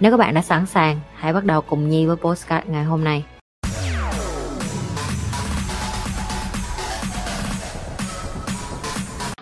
Nếu các bạn đã sẵn sàng, hãy bắt đầu cùng Nhi với postcard ngày hôm nay.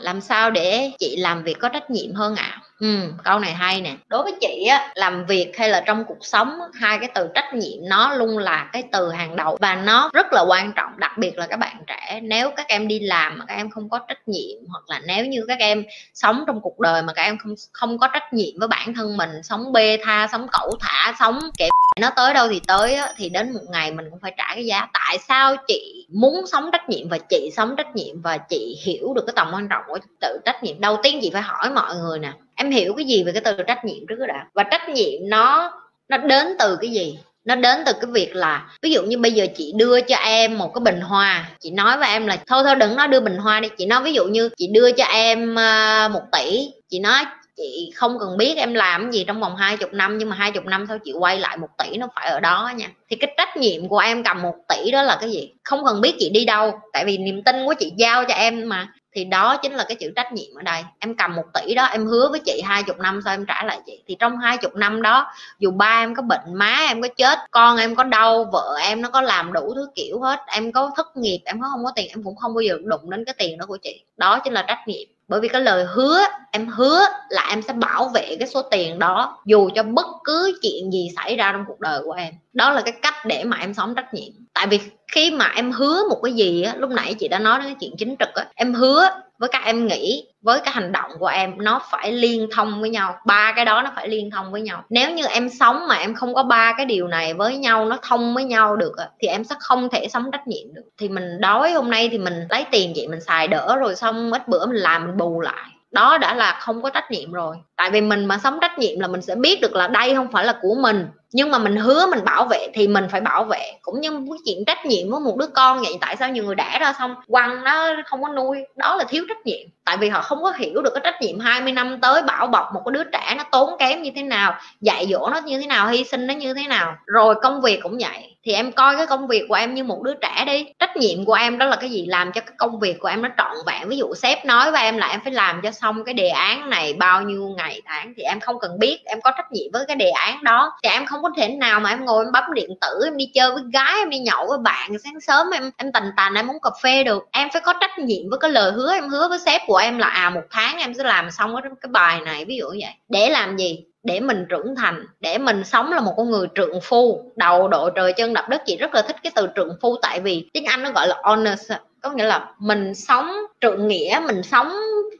làm sao để chị làm việc có trách nhiệm hơn ạ à? Ừ câu này hay nè. Đối với chị á làm việc hay là trong cuộc sống hai cái từ trách nhiệm nó luôn là cái từ hàng đầu và nó rất là quan trọng đặc biệt là các bạn trẻ. Nếu các em đi làm mà các em không có trách nhiệm hoặc là nếu như các em sống trong cuộc đời mà các em không không có trách nhiệm với bản thân mình sống bê tha sống cẩu thả sống kệ nó tới đâu thì tới á, thì đến một ngày mình cũng phải trả cái giá. Tại sao chị muốn sống trách nhiệm và chị sống trách nhiệm và chị hiểu được cái tầm quan trọng của tự trách nhiệm. Đầu tiên chị phải hỏi mọi người nè, em hiểu cái gì về cái từ trách nhiệm trước đã? Và trách nhiệm nó nó đến từ cái gì? Nó đến từ cái việc là, ví dụ như bây giờ chị đưa cho em một cái bình hoa, chị nói với em là, thôi thôi đừng nói đưa bình hoa đi. Chị nói ví dụ như chị đưa cho em ờ, một tỷ, chị nói chị không cần biết em làm gì trong vòng hai chục năm, nhưng mà hai chục năm sau chị quay lại một tỷ nó phải ở đó nha. Thì cái trách nhiệm của em cầm một tỷ đó là cái gì? Không cần biết chị đi đâu, tại vì niềm tin của chị giao cho em mà. Thì đó chính là cái chữ trách nhiệm ở đây. Em cầm một tỷ đó, em hứa với chị hai chục năm sau em trả lại chị. Thì trong hai chục năm đó, dù ba em có bệnh, má em có chết, con em có đau, vợ em nó có làm đủ thứ kiểu hết, em có thất nghiệp, em có không có tiền, em cũng không bao giờ đụng đến cái tiền đó của chị. Đó chính là trách nhiệm bởi vì cái lời hứa, em hứa là em sẽ bảo vệ cái số tiền đó, dù cho bất cứ chuyện gì xảy ra trong cuộc đời của em. Đó là cái cách để mà em sống trách nhiệm. Tại vì khi mà em hứa một cái gì á, lúc nãy chị đã nói đến cái chuyện chính trực á, em hứa với các em nghĩ với cái hành động của em, nó phải liên thông với nhau. Ba cái đó nó phải liên thông với nhau. Nếu như em sống mà em không có ba cái điều này với nhau, nó thông với nhau được thì em sẽ không thể sống trách nhiệm được. Thì mình đói hôm nay thì mình lấy tiền vậy mình xài đỡ rồi xong ít bữa mình làm mình bù lại. Đó đã là không có trách nhiệm rồi. Tại vì mình mà sống trách nhiệm là mình sẽ biết được là đây không phải là của mình nhưng mà mình hứa mình bảo vệ thì mình phải bảo vệ. Cũng như cái chuyện trách nhiệm với một đứa con vậy, tại sao nhiều người đẻ ra xong, quăng nó không có nuôi. Đó là thiếu trách nhiệm. Tại vì họ không có hiểu được cái trách nhiệm 20 năm tới bảo bọc một cái đứa trẻ nó tốn kém như thế nào, dạy dỗ nó như thế nào, hy sinh nó như thế nào. Rồi công việc cũng vậy. Thì em coi cái công việc của em như một đứa trẻ đi. Trách nhiệm của em đó là cái gì? Làm cho cái công việc của em nó trọn vẹn. Ví dụ sếp nói với em là em phải làm cho xong cái đề án này bao nhiêu ngày tháng thì em không cần biết. Em có trách nhiệm với cái đề án đó. Thì em không có thể nào mà em ngồi em bấm điện tử em đi chơi với gái em đi nhậu với bạn sáng sớm em em tành tàn em uống cà phê được. Em phải có trách nhiệm với cái lời hứa em hứa với sếp của em là à một tháng em sẽ làm xong cái, cái bài này ví dụ như vậy. Để làm gì? Để mình trưởng thành để mình sống là một con người trượng phu. Đầu độ trời chân đập đất chị rất là thích cái từ trượng phu tại vì tiếng anh nó gọi là honest có nghĩa là mình sống trượng nghĩa mình sống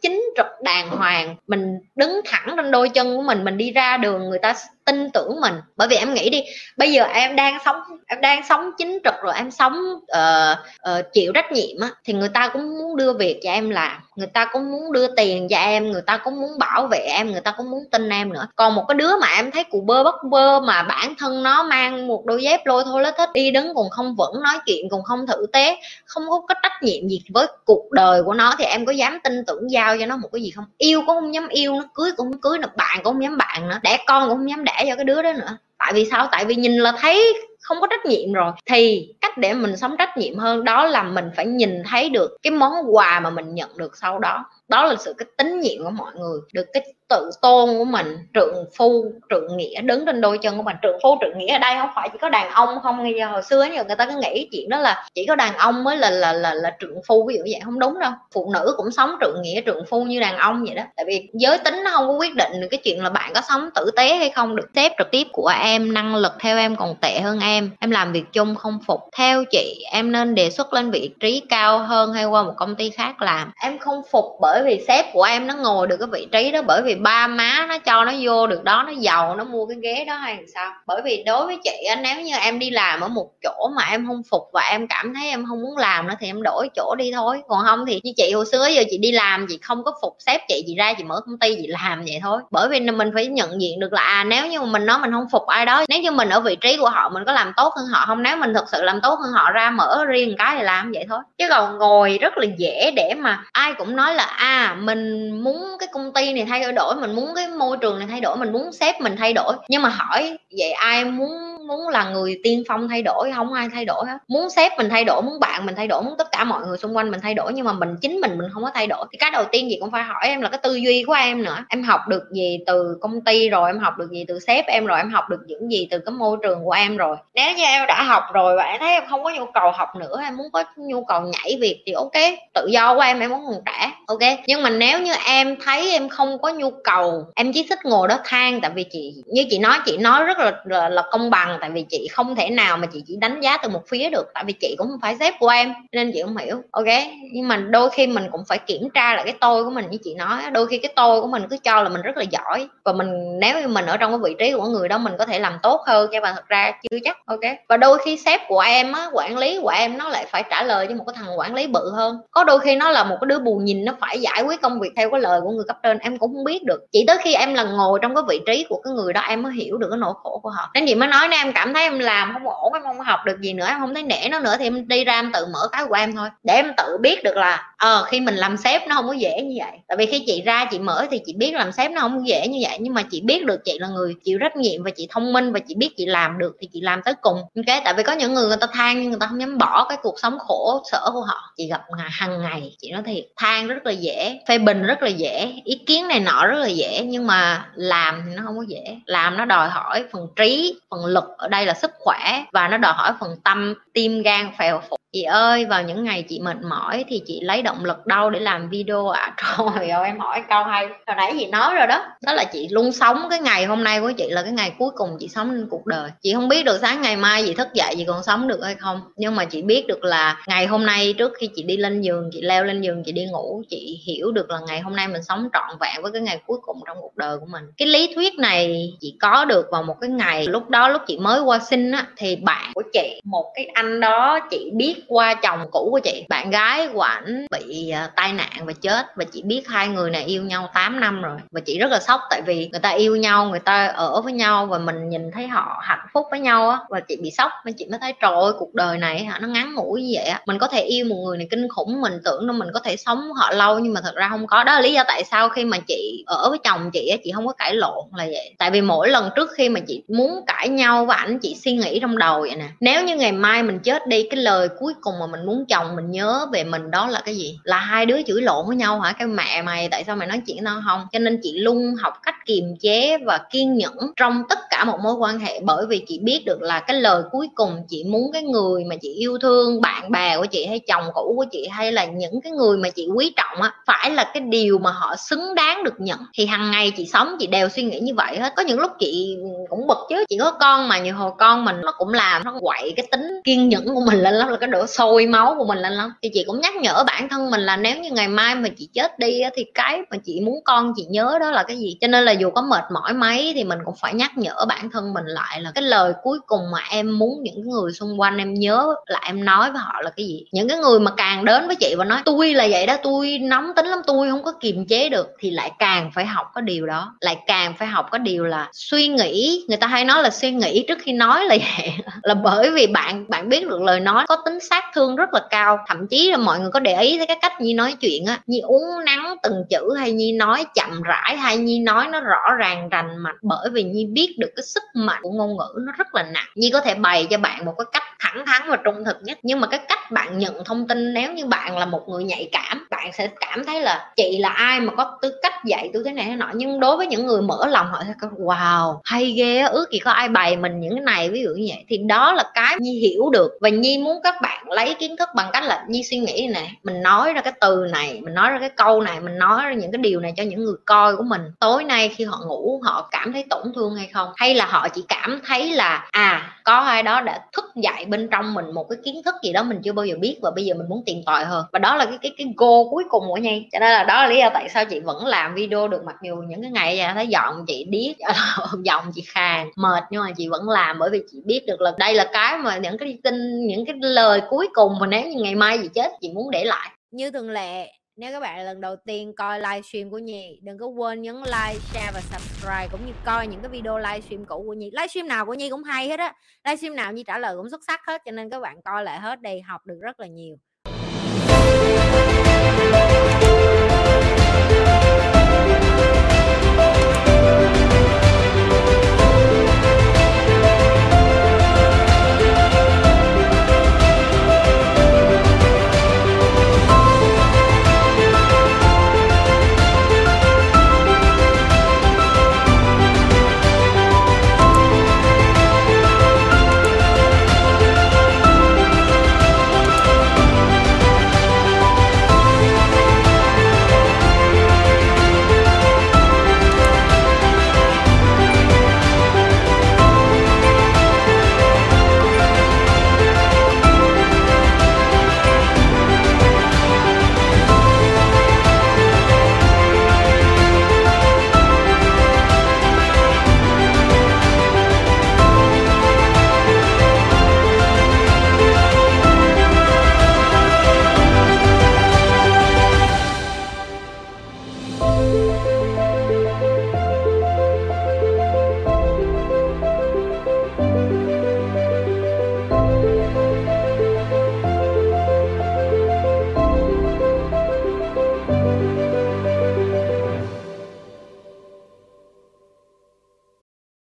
chính trực đàng hoàng. Mình đứng thẳng trên đôi chân của mình mình đi ra đường người ta tin tưởng mình. Bởi vì em nghĩ đi bây giờ em đang sống em đang sống chính trực rồi em sống uh, uh, chịu trách nhiệm á thì người ta cũng muốn đưa việc cho em làm. Người ta cũng muốn đưa tiền cho em người ta cũng muốn bảo vệ em người ta cũng muốn tin em nữa. Còn một cái đứa mà em thấy cụ bơ bất bơ mà bản thân nó mang một đôi dép lôi thôi lết hết đi đứng còn không vững nói chuyện còn không thử tế không có có trách nhiệm gì với cuộc đời của nó thì em có dám tin tưởng giao cho nó một cái gì không? Yêu cũng không dám yêu nó cưới cũng không cưới được bạn cũng không dám bạn nữa đẻ con cũng không dám đẻ cho cái đứa đó nữa. Tại vì sao? Tại vì nhìn là thấy không có trách nhiệm rồi. Thì cách để mình sống trách nhiệm hơn đó là mình phải nhìn thấy được cái món quà mà mình nhận được sau đó đó là sự cái tín nhiệm của mọi người được cái tự tôn của mình trượng phu trượng nghĩa đứng trên đôi chân của mình. Trượng phu trượng nghĩa ở đây không phải chỉ có đàn ông không như hồi xưa ấy, người ta cứ nghĩ chuyện đó là chỉ có đàn ông mới là là là là trượng phu ví dụ vậy. Không đúng đâu phụ nữ cũng sống trượng nghĩa trượng phu như đàn ông vậy đó. Tại vì giới tính nó không có quyết định được cái chuyện là bạn có sống tử tế hay không được sếp trực tiếp của em năng lực theo em còn tệ hơn em em làm việc chung không phục. Theo chị em nên đề xuất lên vị trí cao hơn hay qua một công ty khác làm? Em không phục bởi bởi vì sếp của em nó ngồi được cái vị trí đó, bởi vì ba má nó cho nó vô được đó, nó giàu, nó mua cái ghế đó hay sao. Bởi vì đối với chị nếu như em đi làm ở một chỗ mà em không phục và em cảm thấy em không muốn làm nữa thì em đổi chỗ đi thôi. Còn không thì như chị hồi xưa giờ chị đi làm chị không có phục sếp chị chị ra chị mở công ty chị làm vậy thôi. Bởi vì mình phải nhận diện được là à nếu như mà mình nói mình không phục ai đó, nếu như mình ở vị trí của họ, mình có làm tốt hơn họ không? Nếu mình thực sự làm tốt hơn họ, ra mở riêng cái thì làm vậy thôi. Chứ còn ngồi rất là dễ để mà ai cũng nói là à, à mình muốn cái công ty này thay đổi, mình muốn cái môi trường này thay đổi, mình muốn sếp mình thay đổi. Nhưng mà hỏi vậy ai muốn muốn là người tiên phong thay đổi không ai thay đổi hết. Muốn sếp mình thay đổi muốn bạn mình thay đổi muốn tất cả mọi người xung quanh mình thay đổi nhưng mà mình chính mình mình không có thay đổi. Thì cái đầu tiên gì cũng phải hỏi em là cái tư duy của em nữa. Em học được gì từ công ty rồi em học được gì từ sếp em rồi em học được những gì từ cái môi trường của em rồi. Nếu như em đã học rồi và em thấy em không có nhu cầu học nữa em muốn có nhu cầu nhảy việc thì ok tự do của em em muốn còn trả ok. Nhưng mà nếu như em thấy em không có nhu cầu em chỉ thích ngồi đó than tại vì chị như chị nói chị nói rất là là, là công bằng tại vì chị không thể nào mà chị chỉ đánh giá từ một phía được, tại vì chị cũng không phải sếp của em, nên chị không hiểu, ok? Nhưng mà đôi khi mình cũng phải kiểm tra lại cái tôi của mình như chị nói đôi khi cái tôi của mình cứ cho là mình rất là giỏi, và mình, nếu như mình ở trong cái vị trí của người đó mình có thể làm tốt hơn, nhưng mà thật ra chưa chắc, ok? Và đôi khi sếp của em á, quản lý của em nó lại phải trả lời cho một cái thằng quản lý bự hơn. Có đôi khi nó là một cái đứa bù nhìn, nó phải giải quyết công việc theo cái lời của người cấp trên, em cũng không biết được. Chỉ tới khi em là ngồi trong cái vị trí của cái người đó, em mới hiểu được cái nỗi khổ của họ. Nên chị mới nói nè, em em cảm thấy em làm không ổn, em không học được gì nữa, em không thấy nể nó nữa thì em đi ra em tự mở cái của em thôi. Để em tự biết được là ờ khi mình làm sếp nó không có dễ như vậy. Tại vì khi chị ra chị mở thì chị biết làm sếp nó không có dễ như vậy, nhưng mà chị biết được chị là người chịu trách nhiệm và chị thông minh và chị biết chị làm được thì chị làm tới cùng. Ok, tại vì có những người người ta than nhưng người ta không dám bỏ cái cuộc sống khổ, sở của họ. Chị gặp hàng ngày, chị nói thiệt, than rất là dễ, phê bình rất là dễ, ý kiến này nọ rất là dễ, nhưng mà làm thì nó không có dễ. Làm nó đòi hỏi phần trí, phần lực ở đây là sức khỏe và nó đòi hỏi phần tâm, tim, gan, phèo phổi chị ơi, vào những ngày chị mệt mỏi thì chị lấy động lực đâu để làm video ạ? À? trời ơi, em hỏi câu hay. Hồi nãy chị nói rồi đó. Đó là chị luôn sống cái ngày hôm nay của chị là cái ngày cuối cùng chị sống lên cuộc đời. Chị không biết được sáng ngày mai chị thức dậy chị còn sống được hay không. Nhưng mà chị biết được là ngày hôm nay trước khi chị đi lên giường, chị leo lên giường, chị đi ngủ, chị hiểu được là ngày hôm nay mình sống trọn vẹn với cái ngày cuối cùng trong cuộc đời của mình. Cái lý thuyết này chị có được vào một cái ngày lúc đó lúc chị mới qua sinh á, thì bạn của chị, một cái anh đó chị biết qua chồng cũ của chị. Bạn gái của ảnh bị ờ, tai nạn và chết và chị biết hai người này yêu nhau 8 năm rồi. Và chị rất là sốc tại vì người ta yêu nhau, người ta ở với nhau và mình nhìn thấy họ hạnh phúc với nhau á và chị bị sốc nên chị mới thấy, trời ơi, cuộc đời này hả, nó ngắn ngủi như vậy á. Mình có thể yêu một người này kinh khủng, mình tưởng là mình có thể sống họ lâu nhưng mà thật ra không có. Đó là lý do tại sao khi mà chị ở với chồng chị á, chị không có cãi lộn là vậy. Tại vì mỗi lần trước khi mà chị muốn cãi nhau với ảnh, chị suy nghĩ trong đầu vậy nè. Nếu như ngày mai mình chết đi, cái lời cuối cuối cùng mà mình muốn chồng mình nhớ về mình đó là cái gì? Là hai đứa chửi lộn với nhau hả? Cái mẹ mày tại sao mày nói chuyện tao không? Cho nên chị luôn học cách kiềm chế và kiên nhẫn trong tất cả một mối quan hệ bởi vì chị biết được là cái lời cuối cùng chị muốn cái người mà chị yêu thương, bạn bè của chị hay chồng cũ của chị hay là những cái người mà chị quý trọng á, phải là cái điều mà họ xứng đáng được nhận. Thì hàng ngày chị sống chị đều suy nghĩ như vậy hết. Có những lúc chị cũng bực chứ. Chị có con mà, nhiều hồi con mình nó cũng làm, nó quậy cái tính kiên nhẫn của mình lên lắm, là cái độ sôi máu của mình lên lắm. Thì chị cũng nhắc nhở bản thân mình là nếu như ngày mai mà chị chết đi thì cái mà chị muốn con chị nhớ đó là cái gì? Cho nên là dù có mệt mỏi mấy thì mình cũng phải nhắc nhở bản thân mình lại là cái lời cuối cùng mà em muốn những người xung quanh em nhớ là em nói với họ là cái gì. Những cái người mà càng đến với chị và nói tôi là vậy đó tôi nóng tính lắm tôi không có kiềm chế được, thì lại càng phải học cái điều đó. Lại càng phải học cái điều là suy nghĩ. Người ta hay nói là suy nghĩ trước khi nói là vậy. Là bởi vì bạn bạn biết được lời nói có tính sát thương rất là cao. Thậm chí là mọi người có để ý thấy cái cách nhi nói chuyện á. Nhi uống nắng từng chữ hay nhi nói chậm rãi hay nhi nói nó rõ ràng rành mạch. Bởi vì nhi biết được cái sức mạnh của ngôn ngữ nó rất là nặng. Nhi có thể bày cho bạn một cái cách thẳng thắn và trung thực nhất. Nhưng mà cái cách bạn nhận thông tin, nếu như bạn là một người nhạy cảm, bạn sẽ cảm thấy là chị là ai mà có tư cách dạy tôi thế này thế nọ. Nhưng đối với những người mở lòng, họ sẽ có, wow, hay ghê ước gì có ai bày mình những cái này. Ví dụ như vậy. Thì đó là cái nhi hiểu được. Và nhi muốn các bạn lấy kiến thức bằng cách là nhi suy nghĩ nè, mình nói ra cái từ này, mình nói ra cái câu này, mình nói ra những cái điều này cho những người coi của mình. Tối nay khi họ ngủ, họ cảm thấy tổn thương hay không? Hay là họ chỉ cảm thấy là à có ai đó đã thức dậy bên trong mình một cái kiến thức gì đó mình chưa bao giờ biết và bây giờ mình muốn tìm tòi hơn. Và đó là cái cái cái goal cuối cùng của nhi. Cho nên là đó là lý do tại sao chị vẫn làm video được mặc dù những cái ngày thấy giọng chị điếc, giọng chị khàn, mệt, nhưng mà chị vẫn làm bởi vì chị biết được là đây là cái mà những cái tin, những cái lời cuối cùng mà nếu như ngày mai chị chết, chị muốn để lại. Như thường lệ nếu các bạn là lần đầu tiên coi livestream của Nhi đừng có quên nhấn like, share và subscribe cũng như coi những cái video livestream cũ của Nhi. Livestream nào của Nhi cũng hay hết á. Livestream nào Nhi trả lời cũng xuất sắc hết cho nên các bạn coi lại hết đi, học được rất là nhiều.